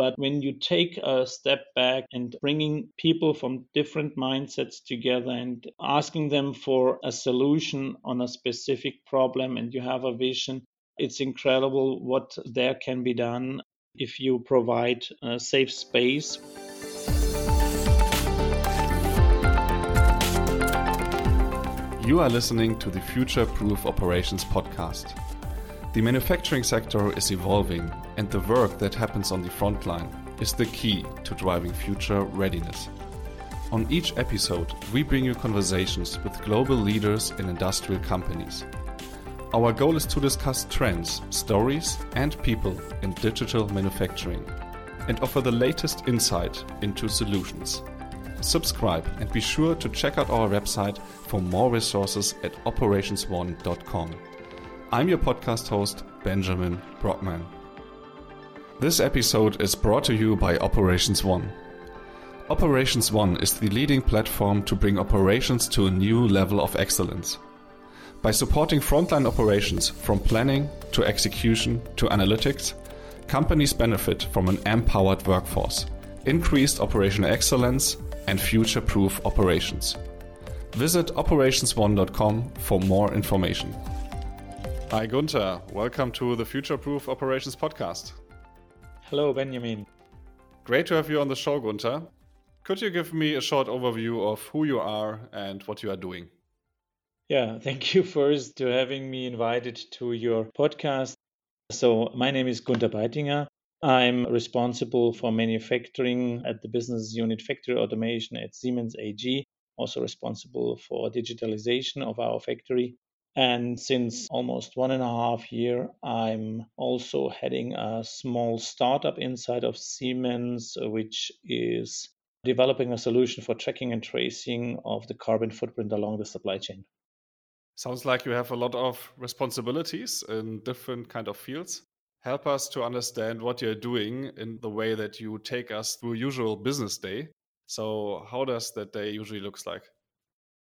But when you take a step back and bringing people from different mindsets together and asking them for a solution on a specific problem, and you have a vision, it's incredible what there can be done if you provide a safe space. You are listening to the Future Proof Operations podcast. The manufacturing sector is evolving, and the work that happens on the front line is the key to driving future readiness. On each episode, we bring you conversations with global leaders in industrial companies. Our goal is to discuss trends, stories, and people in digital manufacturing and offer the latest insight into solutions. Subscribe and be sure to check out our website for more resources at operationsone.com. I'm your podcast host, Benjamin Brockmann. This episode is brought to you by Operations One. Operations One is the leading platform to bring operations to a new level of excellence. By supporting frontline operations from planning to execution to analytics, companies benefit from an empowered workforce, increased operational excellence, and future proof operations. Visit operationsone.com for more information. Hi, Gunter. Welcome to the Future Proof Operations podcast. Hello, Benjamin. Great to have you on the show, Gunter. Could you give me a short overview of who you are and what you are doing? Yeah, thank you first to having me invited to your podcast. So, my name is Gunter Beitinger. I'm responsible for manufacturing at the business unit factory automation at Siemens AG, also responsible for digitalization of our factory and since almost one and a half year, I'm also heading a small startup inside of Siemens, which is developing a solution for tracking and tracing of the carbon footprint along the supply chain. Sounds like you have a lot of responsibilities in different kind of fields. Help us to understand what you're doing in the way that you take us through usual business day. So how does that day usually looks like?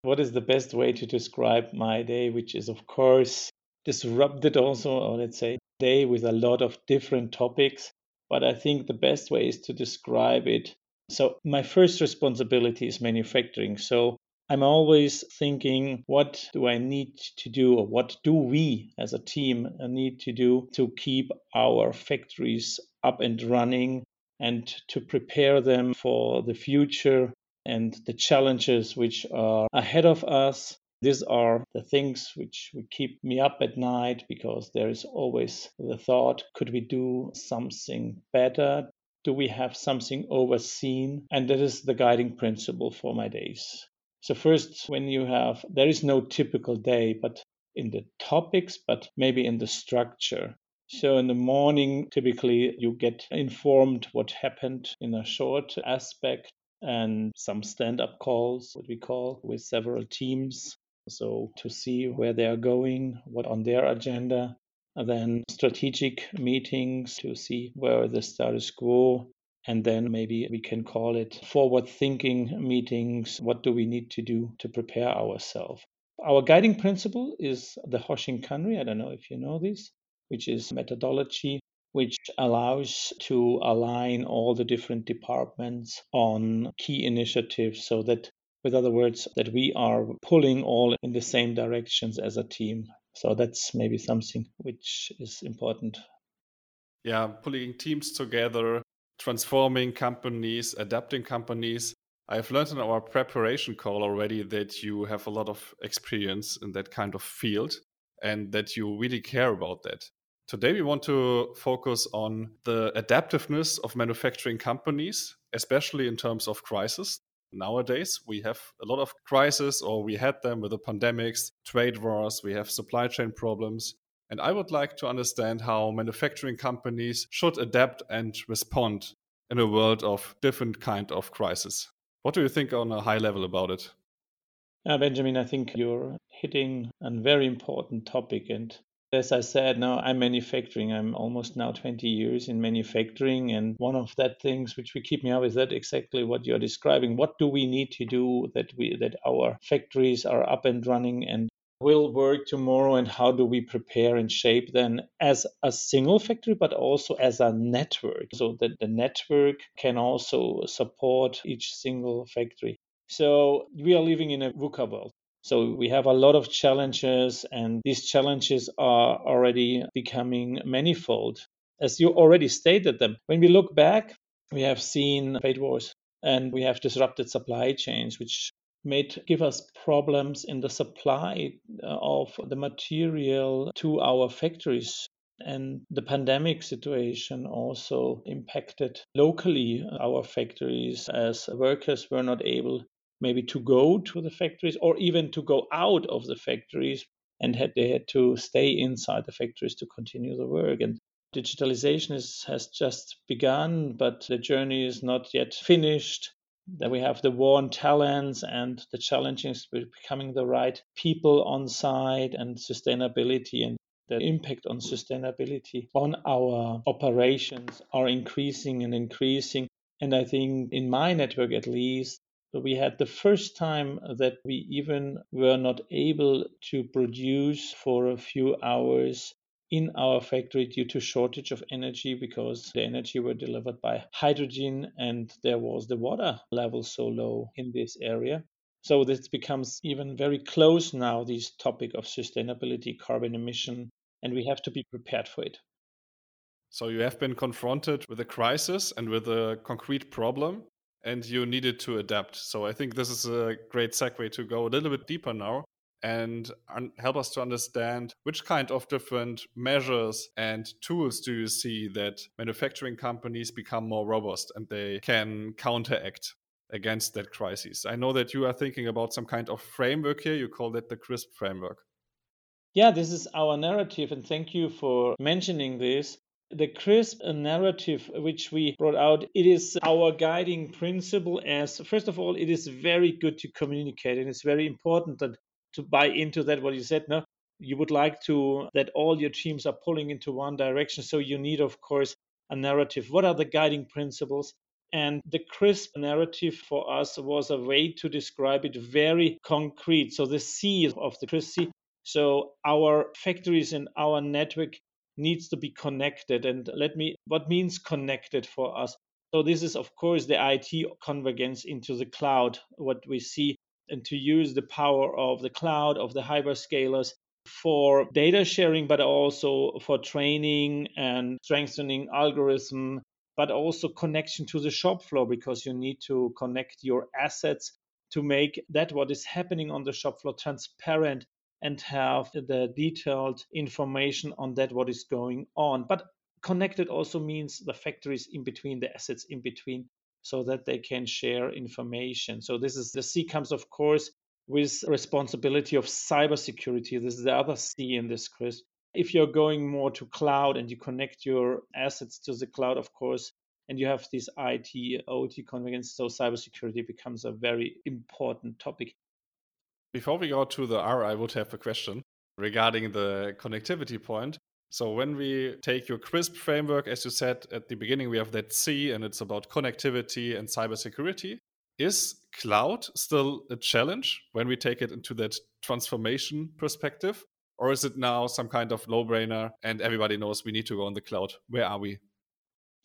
What is the best way to describe my day, which is, of course, disrupted also, or let's say, day with a lot of different topics. But I think the best way is to describe it. So, my first responsibility is manufacturing. So, I'm always thinking, what do I need to do, or what do we as a team need to do to keep our factories up and running and to prepare them for the future and the challenges which are ahead of us. These are the things which would keep me up at night because there is always the thought could we do something better? Do we have something overseen? And that is the guiding principle for my days. So, first, when you have, there is no typical day, but in the topics, but maybe in the structure. So in the morning, typically you get informed what happened in a short aspect and some stand up calls, what we call, with several teams. So to see where they are going, what on their agenda, and then strategic meetings to see where the status quo and then maybe we can call it forward thinking meetings. What do we need to do to prepare ourselves? Our guiding principle is the Hoshin Kanri. I don't know if you know this, which is methodology which allows to align all the different departments on key initiatives so that with other words that we are pulling all in the same directions as a team. So that's maybe something which is important. Yeah pulling teams together transforming companies adapting companies. I've learned in our preparation call already that you have a lot of experience in that kind of field and that you really care about that Today, we want to focus on the adaptiveness of manufacturing companies, especially in terms of crisis. Nowadays, we have a lot of crises, or we had them with the pandemics, trade wars, we have supply chain problems. And I would like to understand how manufacturing companies should adapt and respond in a world of different kind of crisis. What do you think on a high level about it? Uh, Benjamin, I think you're hitting a very important topic. And as I said, now I'm manufacturing. I'm almost now 20 years in manufacturing. And one of that things which we keep me up is that exactly what you're describing. What do we need to do that we that our factories are up and running and will work tomorrow and how do we prepare and shape them as a single factory but also as a network so that the network can also support each single factory so we are living in a VUCA world so we have a lot of challenges and these challenges are already becoming manifold as you already stated them when we look back we have seen trade wars and we have disrupted supply chains which may give us problems in the supply uh, of the material to our factories. And the pandemic situation also impacted locally our factories as workers were not able maybe to go to the factories or even to go out of the factories and had they had to stay inside the factories to continue the work and digitalization is, has just begun but the journey is not yet finished then we have the war on talents and the challenges with becoming the right people on site and sustainability and the impact on sustainability on our operations are increasing and increasing. And I think in my network at least, we had the first time that we even were not able to produce for a few hours in our factory due to shortage of energy because the energy were delivered by hydrogen and there was the water level so low in this area. So this becomes even very close now this topic of sustainability carbon emission and we have to be prepared for it. So you have been confronted with a crisis and with a concrete problem and you needed to adapt so i think this is a great segue to go a little bit deeper now and help us to understand which kind of different measures and tools do you see that manufacturing companies become more robust and they can counteract against that crisis. I know that you are thinking about some kind of framework here. You call that the CRISP framework. Yeah, this is our narrative, and thank you for mentioning this. The CRISP narrative, which we brought out, it is our guiding principle. As first of all, it is very good to communicate, and it's very important that to buy into that what you said no? You would like to that all your teams are pulling into one direction so you need of course a narrative. What are the guiding principles? And the crisp narrative for us was a way to describe it very concrete. So the c of the crisp so our factories and our network needs to be connected. And let me what means connected for us? So this is of course the IT convergence into the cloud what we see and to use the power of the cloud, of the hyperscalers for data sharing, but also for training and strengthening algorithm, but also connection to the shop floor because you need to connect your assets to make that what is happening on the shop floor transparent and have the detailed information on that what is going on. But connected also means the factories in between, the assets in between so that they can share information. So this is the C comes, of course, with responsibility of cybersecurity. This is the other C in this, Chris. If you're going more to cloud and you connect your assets to the cloud, of course, and you have this IT, OT convergence, so cybersecurity becomes a very important topic. Before we go to the R, I would have a question regarding the connectivity point. So when we take your CRISP framework, as you said at the beginning, we have that C and it's about connectivity and cybersecurity. Is cloud still a challenge when we take it into that transformation perspective? Or is it now some kind of low brainer and everybody knows we need to go on the cloud? Where are we?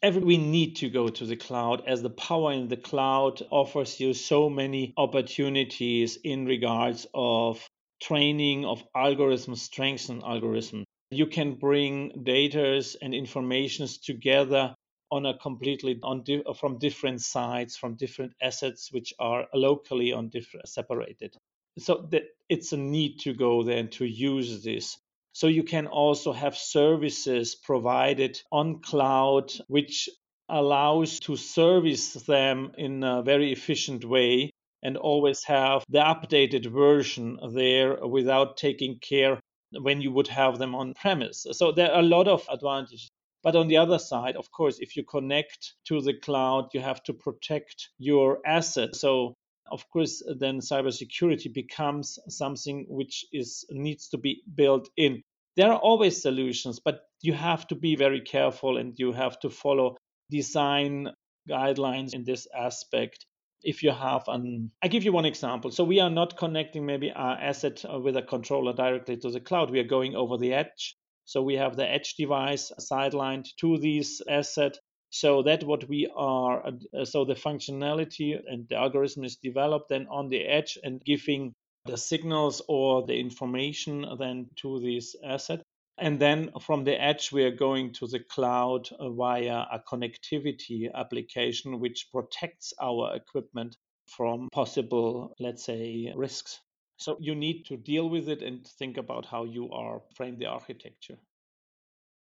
Every, we need to go to the cloud as the power in the cloud offers you so many opportunities in regards of training of algorithms, strengthen algorithm. you can bring data and informations together on a completely on di- from different sites from different assets which are locally on different separated so that it's a need to go there and to use this so you can also have services provided on cloud which allows to service them in a very efficient way and always have the updated version there without taking care when you would have them on premise. So there are a lot of advantages. But on the other side, of course, if you connect to the cloud, you have to protect your assets. So of course, then cybersecurity becomes something which is needs to be built in. There are always solutions, but you have to be very careful and you have to follow design guidelines in this aspect. if you have an i give you one example so we are not connecting maybe our asset uh, with a controller directly to the cloud we are going over the edge so we have the edge device sidelined to this asset so that what we are uh, so the functionality and the algorithm is developed then on the edge and giving the signals or the information then to this asset and then from the edge, we are going to the cloud uh, via a connectivity application which protects our equipment from possible, let's say, risks. So you need to deal with it and think about how you are frame the architecture.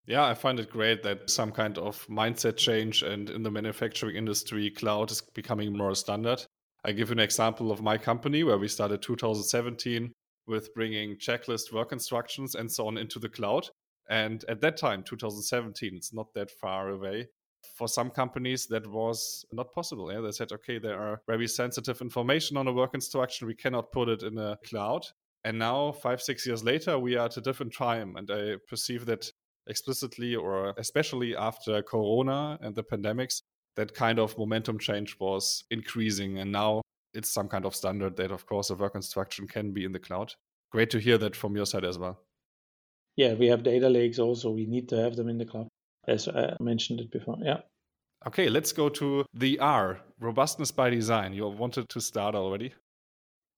Yeah, I find it great that some kind of mindset change and in the manufacturing industry, cloud is becoming more standard. I give you an example of my company where we started 2017 with bringing checklist work instructions and so on into the cloud. And at that time, 2017, it's not that far away. For some companies, that was not possible. Yeah? They said, okay, there are very sensitive information on a work instruction. We cannot put it in a cloud. And now, five, six years later, we are at a different time. And I perceive that explicitly, or especially after Corona and the pandemics, that kind of momentum change was increasing. And now it's some kind of standard that, of course, a work instruction can be in the cloud. Great to hear that from your side as well. Yeah, we have data lakes also. We need to have them in the cloud, as I mentioned it before. Yeah. Okay, let's go to the R, robustness by design. You wanted to start already?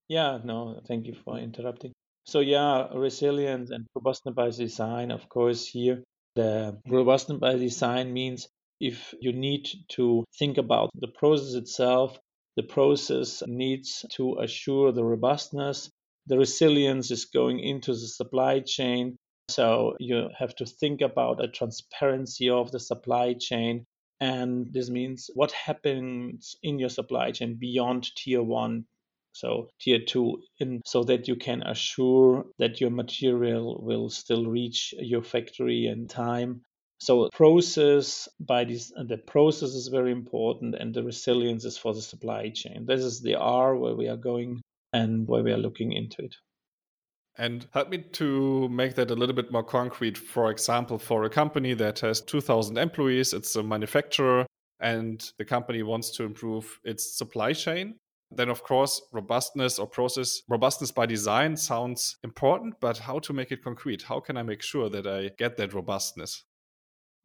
Yeah, no, thank you for interrupting. So, yeah, resilience and robustness by design, of course, here the robustness by design means if you need to think about the process itself, the process needs to assure the robustness. The resilience is going into the supply chain. So you have to think about a transparency of the supply chain. And this means what happens in your supply chain beyond tier one, so tier two, in, so that you can assure that your material will still reach your factory in time so process by this, the process is very important, and the resilience is for the supply chain. This is the R where we are going and where we are looking into it. And help me to make that a little bit more concrete. For example, for a company that has 2,000 employees, it's a manufacturer, and the company wants to improve its supply chain. Then, of course, robustness or process robustness by design sounds important, but how to make it concrete? How can I make sure that I get that robustness?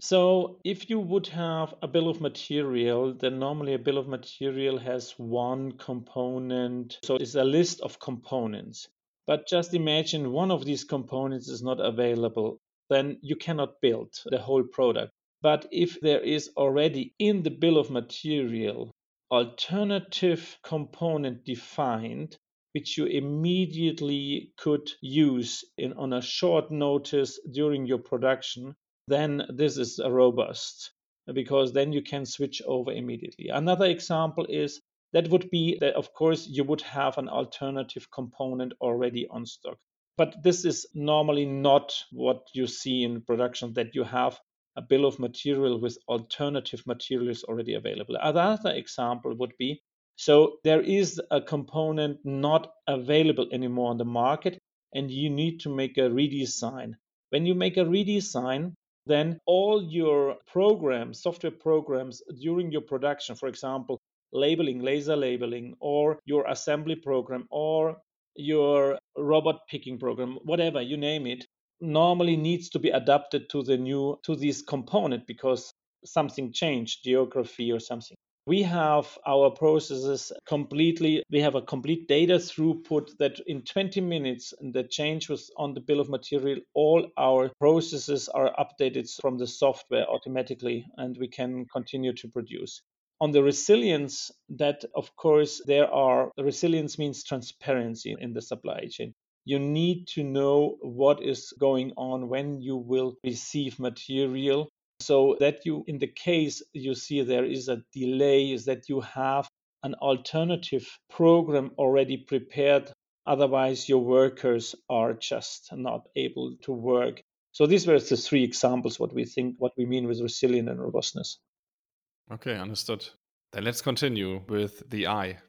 So if you would have a bill of material, then normally a bill of material has one component. So it's a list of components. But just imagine one of these components is not available, then you cannot build the whole product. But if there is already in the bill of material alternative component defined, which you immediately could use in, on a short notice during your production, then this is robust because then you can switch over immediately. Another example is that would be that, of course, you would have an alternative component already on stock. But this is normally not what you see in production, that you have a bill of material with alternative materials already available. Another example would be so there is a component not available anymore on the market, and you need to make a redesign. When you make a redesign, then all your programs, software programs during your production, for example, labeling, laser labeling, or your assembly program, or your robot picking program, whatever you name it, normally needs to be adapted to the new to this component because something changed, geography or something. We have our processes completely we have a complete data throughput that in 20 minutes the change was on the bill of material. All our processes are updated from the software automatically and we can continue to produce. On the resilience that of course there are resilience means transparency in the supply chain you need to know what is going on when you will receive material so that you in the case you see there is a delay is that you have an alternative program already prepared. Otherwise your workers are just not able to work. So these were the three examples what we think what we mean with resilience and robustness. Okay understood. Then let's continue with the i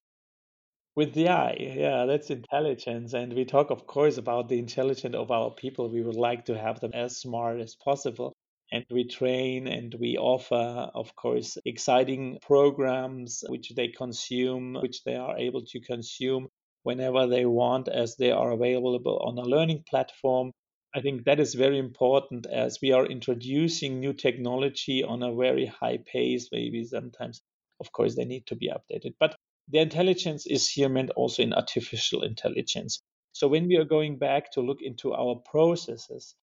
with the eye, yeah, that's intelligence. And we talk, of course, about the intelligence of our people. We would like to have them as smart as possible. and we train and we offer, of course, exciting programs which they consume, which they are able to consume whenever they want as they are available on a learning platform. I think that is very important as we are introducing new technology on a very high pace. Maybe sometimes, of course, they need to be updated. But the intelligence is here meant also in artificial intelligence. So when we are going back to look into our processes,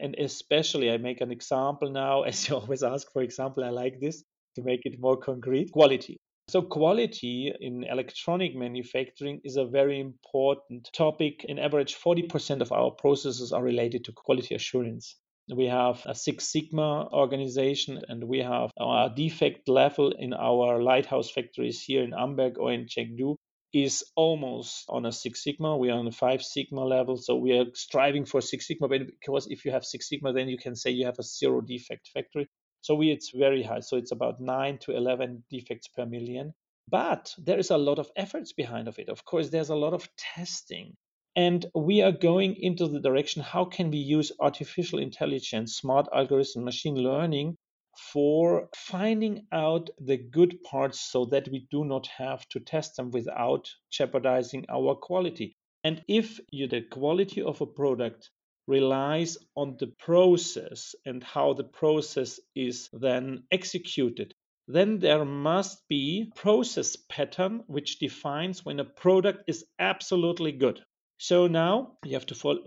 and especially I make an example now, as you always ask for example, I like this to make it more concrete quality. So, quality in electronic manufacturing is a very important topic. In average, 40% of our processes are related to quality assurance. We have a Six Sigma organization and we have our defect level in our lighthouse factories here in Amberg or in Chengdu is almost on a Six Sigma. We are on a Five Sigma level. So we are striving for Six Sigma because if you have Six Sigma, then you can say you have a zero defect factory. So we, it's very high. So it's about nine to 11 defects per million. But there is a lot of efforts behind of it. Of course, there's a lot of testing. And we are going into the direction how can we use artificial intelligence, smart algorithm, machine learning for finding out the good parts so that we do not have to test them without jeopardizing our quality. And if you, the quality of a product relies on the process and how the process is then executed, then there must be process pattern which defines when a product is absolutely good. So now you have to follow.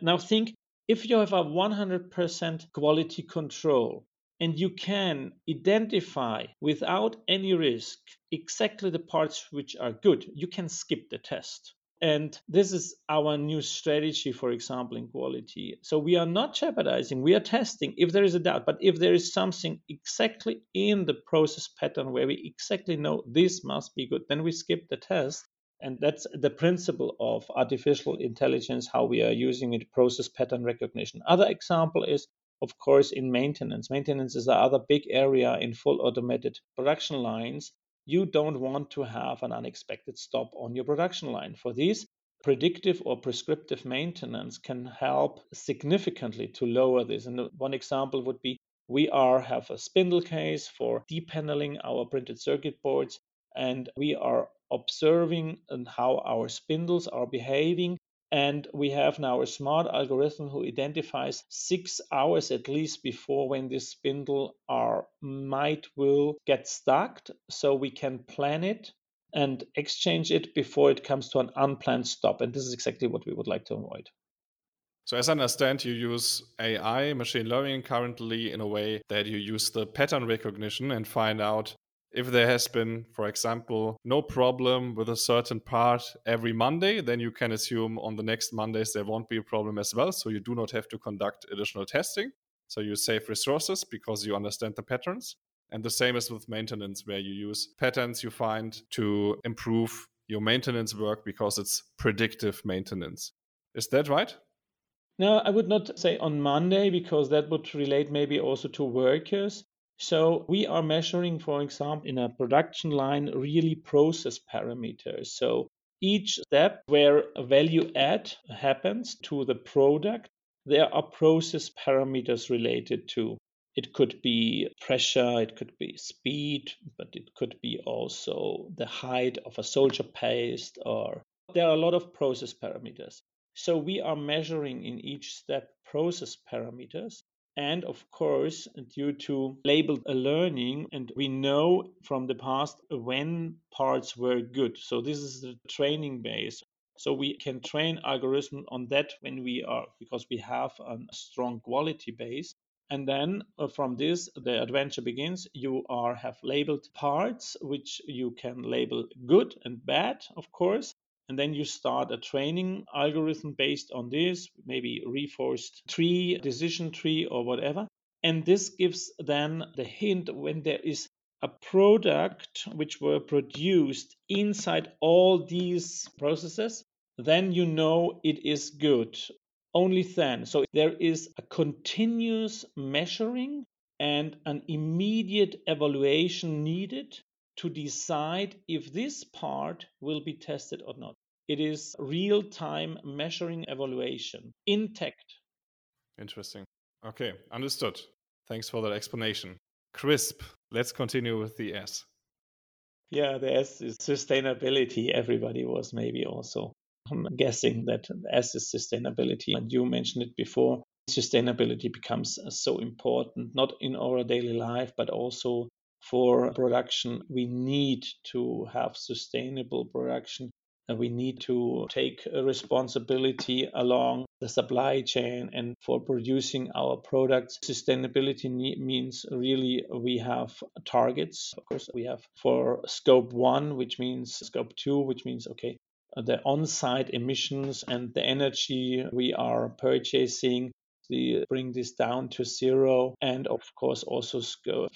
Now think if you have a 100% quality control and you can identify without any risk exactly the parts which are good, you can skip the test. And this is our new strategy, for example, in quality. So we are not jeopardizing, we are testing if there is a doubt. But if there is something exactly in the process pattern where we exactly know this must be good, then we skip the test. And that's the principle of artificial intelligence, how we are using it, process pattern recognition. Other example is, of course, in maintenance. Maintenance is the other big area in full automated production lines you don't want to have an unexpected stop on your production line. For these, predictive or prescriptive maintenance can help significantly to lower this. And one example would be we are have a spindle case for depaneling our printed circuit boards and we are observing and how our spindles are behaving and we have now a smart algorithm who identifies six hours at least before when this spindle are might will get stuck. So we can plan it and exchange it before it comes to an unplanned stop. And this is exactly what we would like to avoid. So, as I understand, you use AI, machine learning currently in a way that you use the pattern recognition and find out if there has been, for example, no problem with a certain part every Monday, then you can assume on the next Mondays there won't be a problem as well. So you do not have to conduct additional testing. So you save resources because you understand the patterns. And the same is with maintenance, where you use patterns you find to improve your maintenance work because it's predictive maintenance. Is that right? No, I would not say on Monday because that would relate maybe also to workers. So we are measuring, for example, in a production line, really process parameters. So each step where a value add happens to the product, there are process parameters related to. It could be pressure, it could be speed, but it could be also the height of a solder paste, or there are a lot of process parameters. So we are measuring in each step process parameters and of course due to labeled learning and we know from the past when parts were good. So this is the training base. So we can train algorithm on that when we are because we have a strong quality base. And then uh, from this the adventure begins. You are have labeled parts which you can label good and bad of course and then you start a training algorithm based on this, maybe reinforced tree, decision tree, or whatever. And this gives then the hint when there is a product which were produced inside all these processes, then you know it is good. Only then. So there is a continuous measuring and an immediate evaluation needed to decide if this part will be tested or not. It is real time measuring evaluation intact. Interesting. Okay, understood. Thanks for that explanation. Crisp, let's continue with the S. Yeah, the S is sustainability. Everybody was maybe also I'm guessing that S is sustainability. And you mentioned it before. Sustainability becomes uh, so important, not in our daily life, but also for production. We need to have sustainable production we need to take responsibility along the supply chain and for producing our products. Sustainability means really we have targets. Of course, we have for scope one, which means scope two, which means, okay, the on site emissions and the energy we are purchasing we bring this down to zero and of course also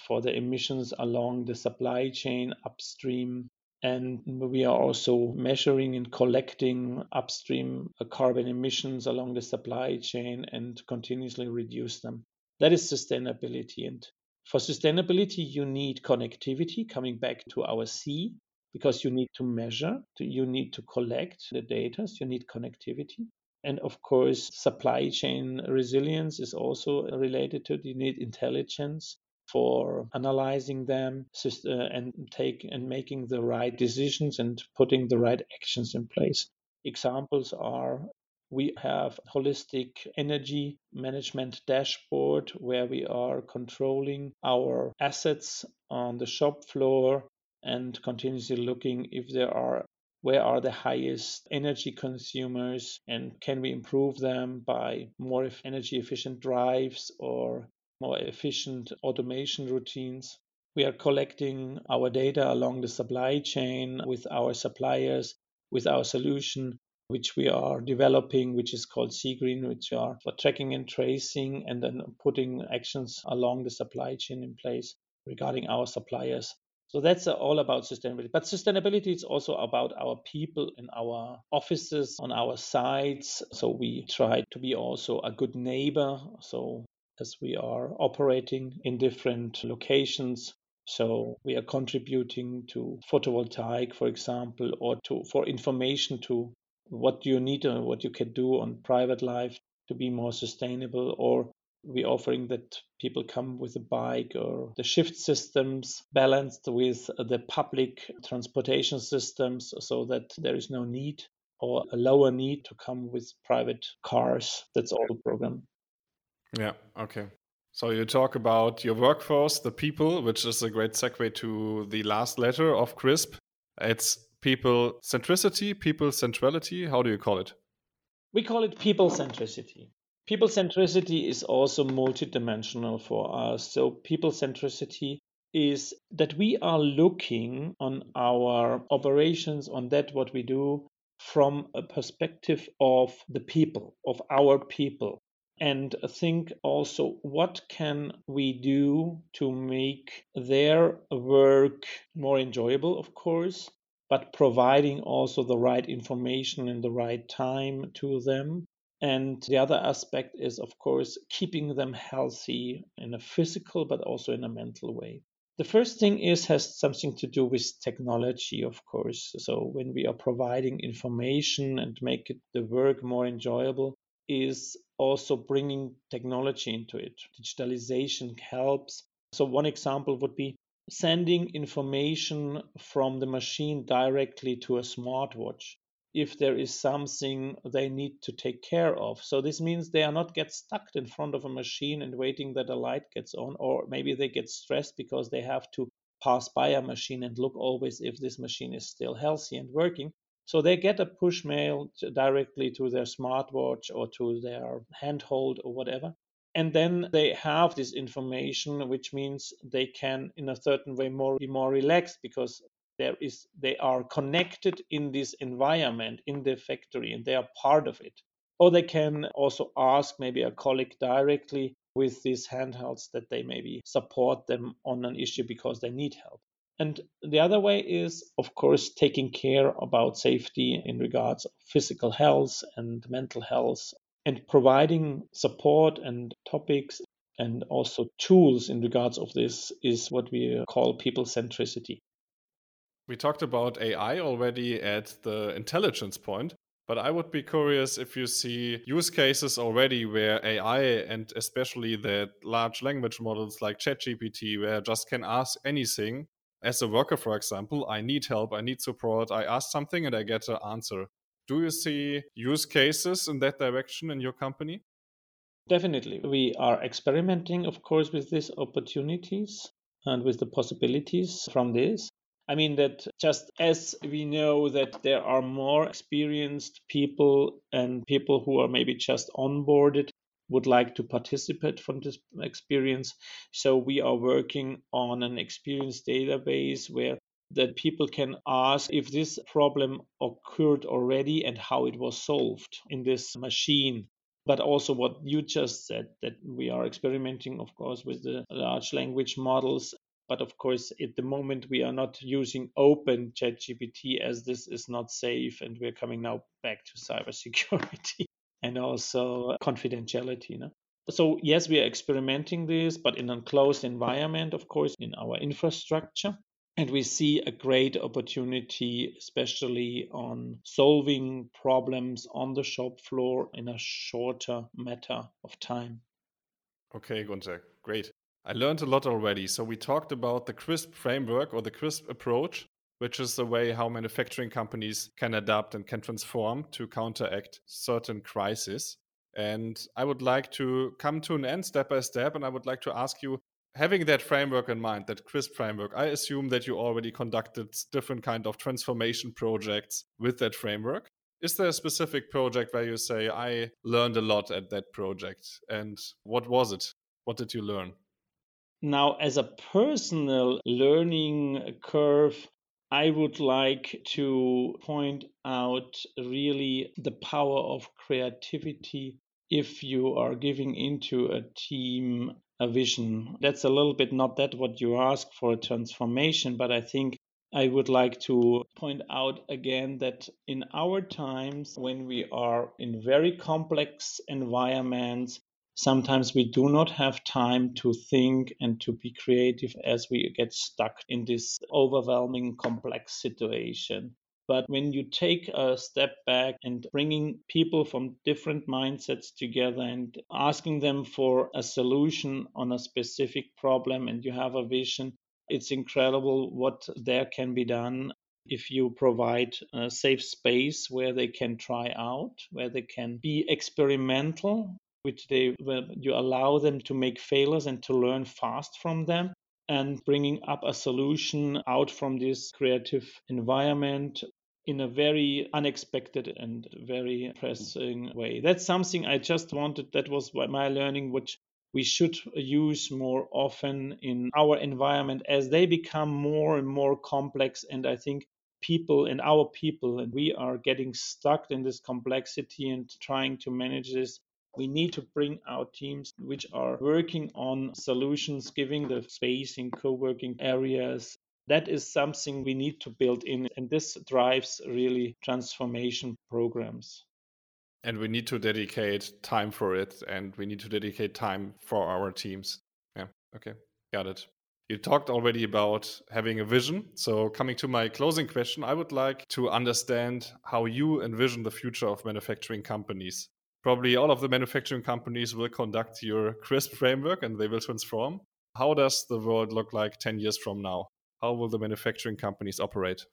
for the emissions along the supply chain upstream and we are also measuring and collecting upstream carbon emissions along the supply chain and continuously reduce them. That is sustainability. And for sustainability, you need connectivity, coming back to our C, because you need to measure, you need to collect the data, you need connectivity. And of course, supply chain resilience is also related to it. You need intelligence for analyzing them uh, and take and making the right decisions and putting the right actions in place. Examples are we have holistic energy management dashboard where we are controlling our assets on the shop floor and continuously looking if there are where are the highest energy consumers and can we improve them by more energy efficient drives or more efficient automation routines. We are collecting our data along the supply chain with our suppliers, with our solution, which we are developing, which is called SiGREEN, which are for tracking and tracing and then putting actions along the supply chain in place regarding our suppliers. So that's all about sustainability. But sustainability is also about our people in our offices, on our sites. So we try to be also a good neighbor. So as we are operating in different locations. So we are contributing to photovoltaic, for example, or to for information to what you need and what you can do on private life to be more sustainable or we're offering that people come with a bike or the shift systems balanced with the public transportation systems so that there is no need or a lower need to come with private cars. That's all the program. Yeah. Okay. So you talk about your workforce, the people, which is a great segue to the last letter of CRISP. It's people centricity, people centrality. How do you call it? We call it people centricity. People centricity is also multidimensional for us. So people centricity is that we are looking on our operations, on that what we do from a perspective of the people, of our people and think also what can we do to make their work more enjoyable of course but providing also the right information in the right time to them. And the other aspect is of course keeping them healthy in a physical but also in a mental way. The first thing is has something to do with technology of course. So when we are providing information and make it the work more enjoyable is also bringing technology into it. Digitalization helps. So, one example would be sending information from the machine directly to a smartwatch if there is something they need to take care of. So this means they are not get stuck in front of a machine and waiting that a light gets on, or maybe they get stressed because they have to pass by a machine and look always if this machine is still healthy and working. So they get a push mail directly to their smartwatch or to their handhold or whatever. And then they have this information, which means they can, in a certain way, more be more relaxed because there is they are connected in this environment in the factory and they are part of it. Or they can also ask maybe a colleague directly with these handhelds that they maybe support them on an issue because they need help. And the other way is, of course, taking care about safety in regards of physical health and mental health and providing support and topics and also tools in regards of this is what we call people centricity. We talked about AI already at the intelligence point. But I would be curious if you see use cases already where AI and especially the large language models like ChatGPT, where I just can ask anything. As a worker, for example, I need help, I need support, I ask something and I get an answer. Do you see use cases in that direction in your company? Definitely. We are experimenting, of course, with these opportunities and with the possibilities from this. I mean, that just as we know that there are more experienced people and people who are maybe just onboarded would like to participate from this experience. So we are working on an experience database where that people can ask if this problem occurred already and how it was solved in this machine. But also what you just said that we are experimenting of course with the large language models. But of course at the moment we are not using open ChatGPT as this is not safe and we're coming now back to cybersecurity and also confidentiality you know? so yes we are experimenting this but in a closed environment of course in our infrastructure and we see a great opportunity, especially on solving problems on the shop floor in a shorter matter of time. Okay, Gunter, great. I learned a lot already. So we talked about the CRISP framework or the CRISP approach, which is the way how manufacturing companies can adapt and can transform to counteract certain crises. And I would like to come to an end step by step. And I would like to ask you having that framework in mind, that CRISP framework, I assume that you already conducted different kind of transformation projects with that framework. Is there a specific project where you say, I learned a lot at that project? And what was it? What did you learn? Now, as a personal learning curve, I would like to point out really the power of creativity if you are giving into a team a vision. That's a little bit not that what you ask for a transformation, but I think I would like to point out again that in our times when we are in very complex environments, sometimes we do not have time to think and to be creative as we get stuck in this overwhelming complex situation. But when you take a step back and bringing people from different mindsets together and asking them for a solution on a specific problem, and you have a vision, it's incredible what there can be done if you provide a safe space where they can try out, where they can be experimental, which they where you allow them to make failures and to learn fast from them and bringing up a solution out from this creative environment in a very unexpected and very pressing way. That's something I just wanted, that was my learning, which we should use more often in our environment as they become more and more complex. And I think people and our people, and we are getting stuck in this complexity and trying to manage this we need to bring our teams which are working on solutions, giving the space in co working areas. That is something we need to build in, and this drives really transformation programs. And we need to dedicate time for it, and we need to dedicate time for our teams. Yeah, okay, got it. You talked already about having a vision. So, coming to my closing question, I would like to understand how you envision the future of manufacturing companies probably all of the manufacturing companies will conduct your CRISP framework and they will transform. How does the world look like 10 years from now? How will the manufacturing companies operate?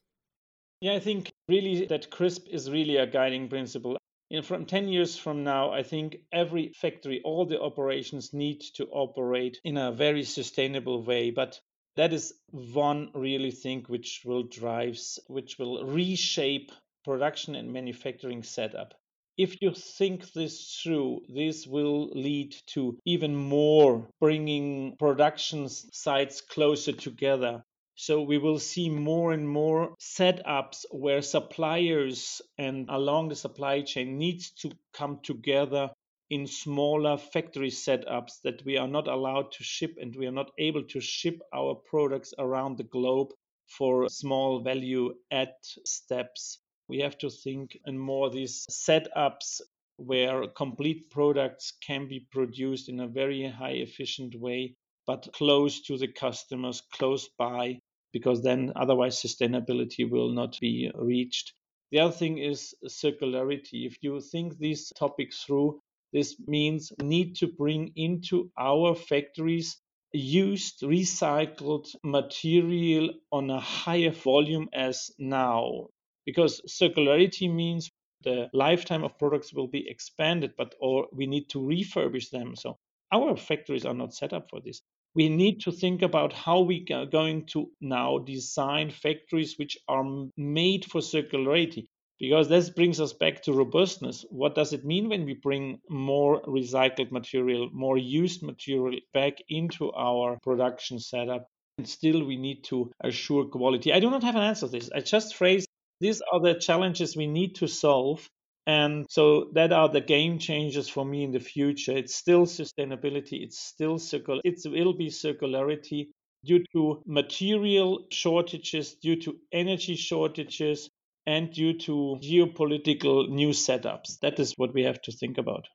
Yeah, I think really that CRISP is really a guiding principle. Know, from 10 years from now, I think every factory, all the operations need to operate in a very sustainable way. But that is one really thing which will drives, which will reshape production and manufacturing setup if you think this through, this will lead to even more bringing production sites closer together. So we will see more and more setups where suppliers and along the supply chain needs to come together in smaller factory setups that we are not allowed to ship and we are not able to ship our products around the globe for small value add steps we have to think in more these setups where complete products can be produced in a very high efficient way, but close to the customers, close by, because then otherwise sustainability will not be reached. The other thing is circularity. If you think these topics through, this means need to bring into our factories used recycled material on a higher volume as now because circularity means the lifetime of products will be expanded but or we need to refurbish them so our factories are not set up for this we need to think about how we are going to now design factories which are made for circularity because this brings us back to robustness. What does it mean when we bring more recycled material, more used material back into our production setup? And still, we need to assure quality. I do not have an answer to this. I just phrase these are the challenges we need to solve. And so that are the game changers for me in the future. It's still sustainability, it's still circular, it will be circularity due to material shortages, due to energy shortages, and due to geopolitical new setups. That is what we have to think about.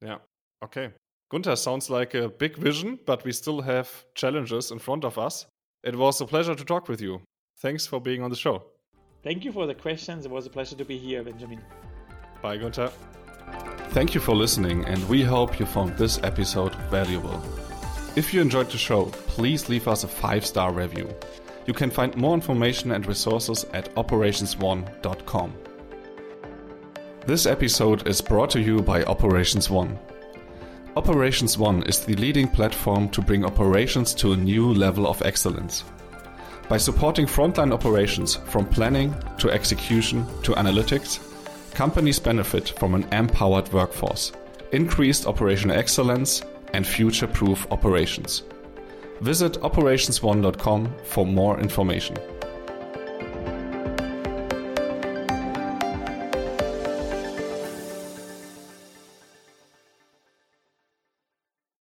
Yeah. Okay. Gunter sounds like a big vision, but we still have challenges in front of us. It was a pleasure to talk with you. Thanks for being on the show. Thank you for the questions. It was a pleasure to be here, Benjamin. Bye, Gunter. Thank you for listening, and we hope you found this episode valuable. If you enjoyed the show, please leave us a five star review. You can find more information and resources at operationsone.com. This episode is brought to you by Operations One. Operations One is the leading platform to bring operations to a new level of excellence. By supporting frontline operations from planning to execution to analytics, companies benefit from an empowered workforce, increased operational excellence, and future proof operations. Visit operationsone.com for more information.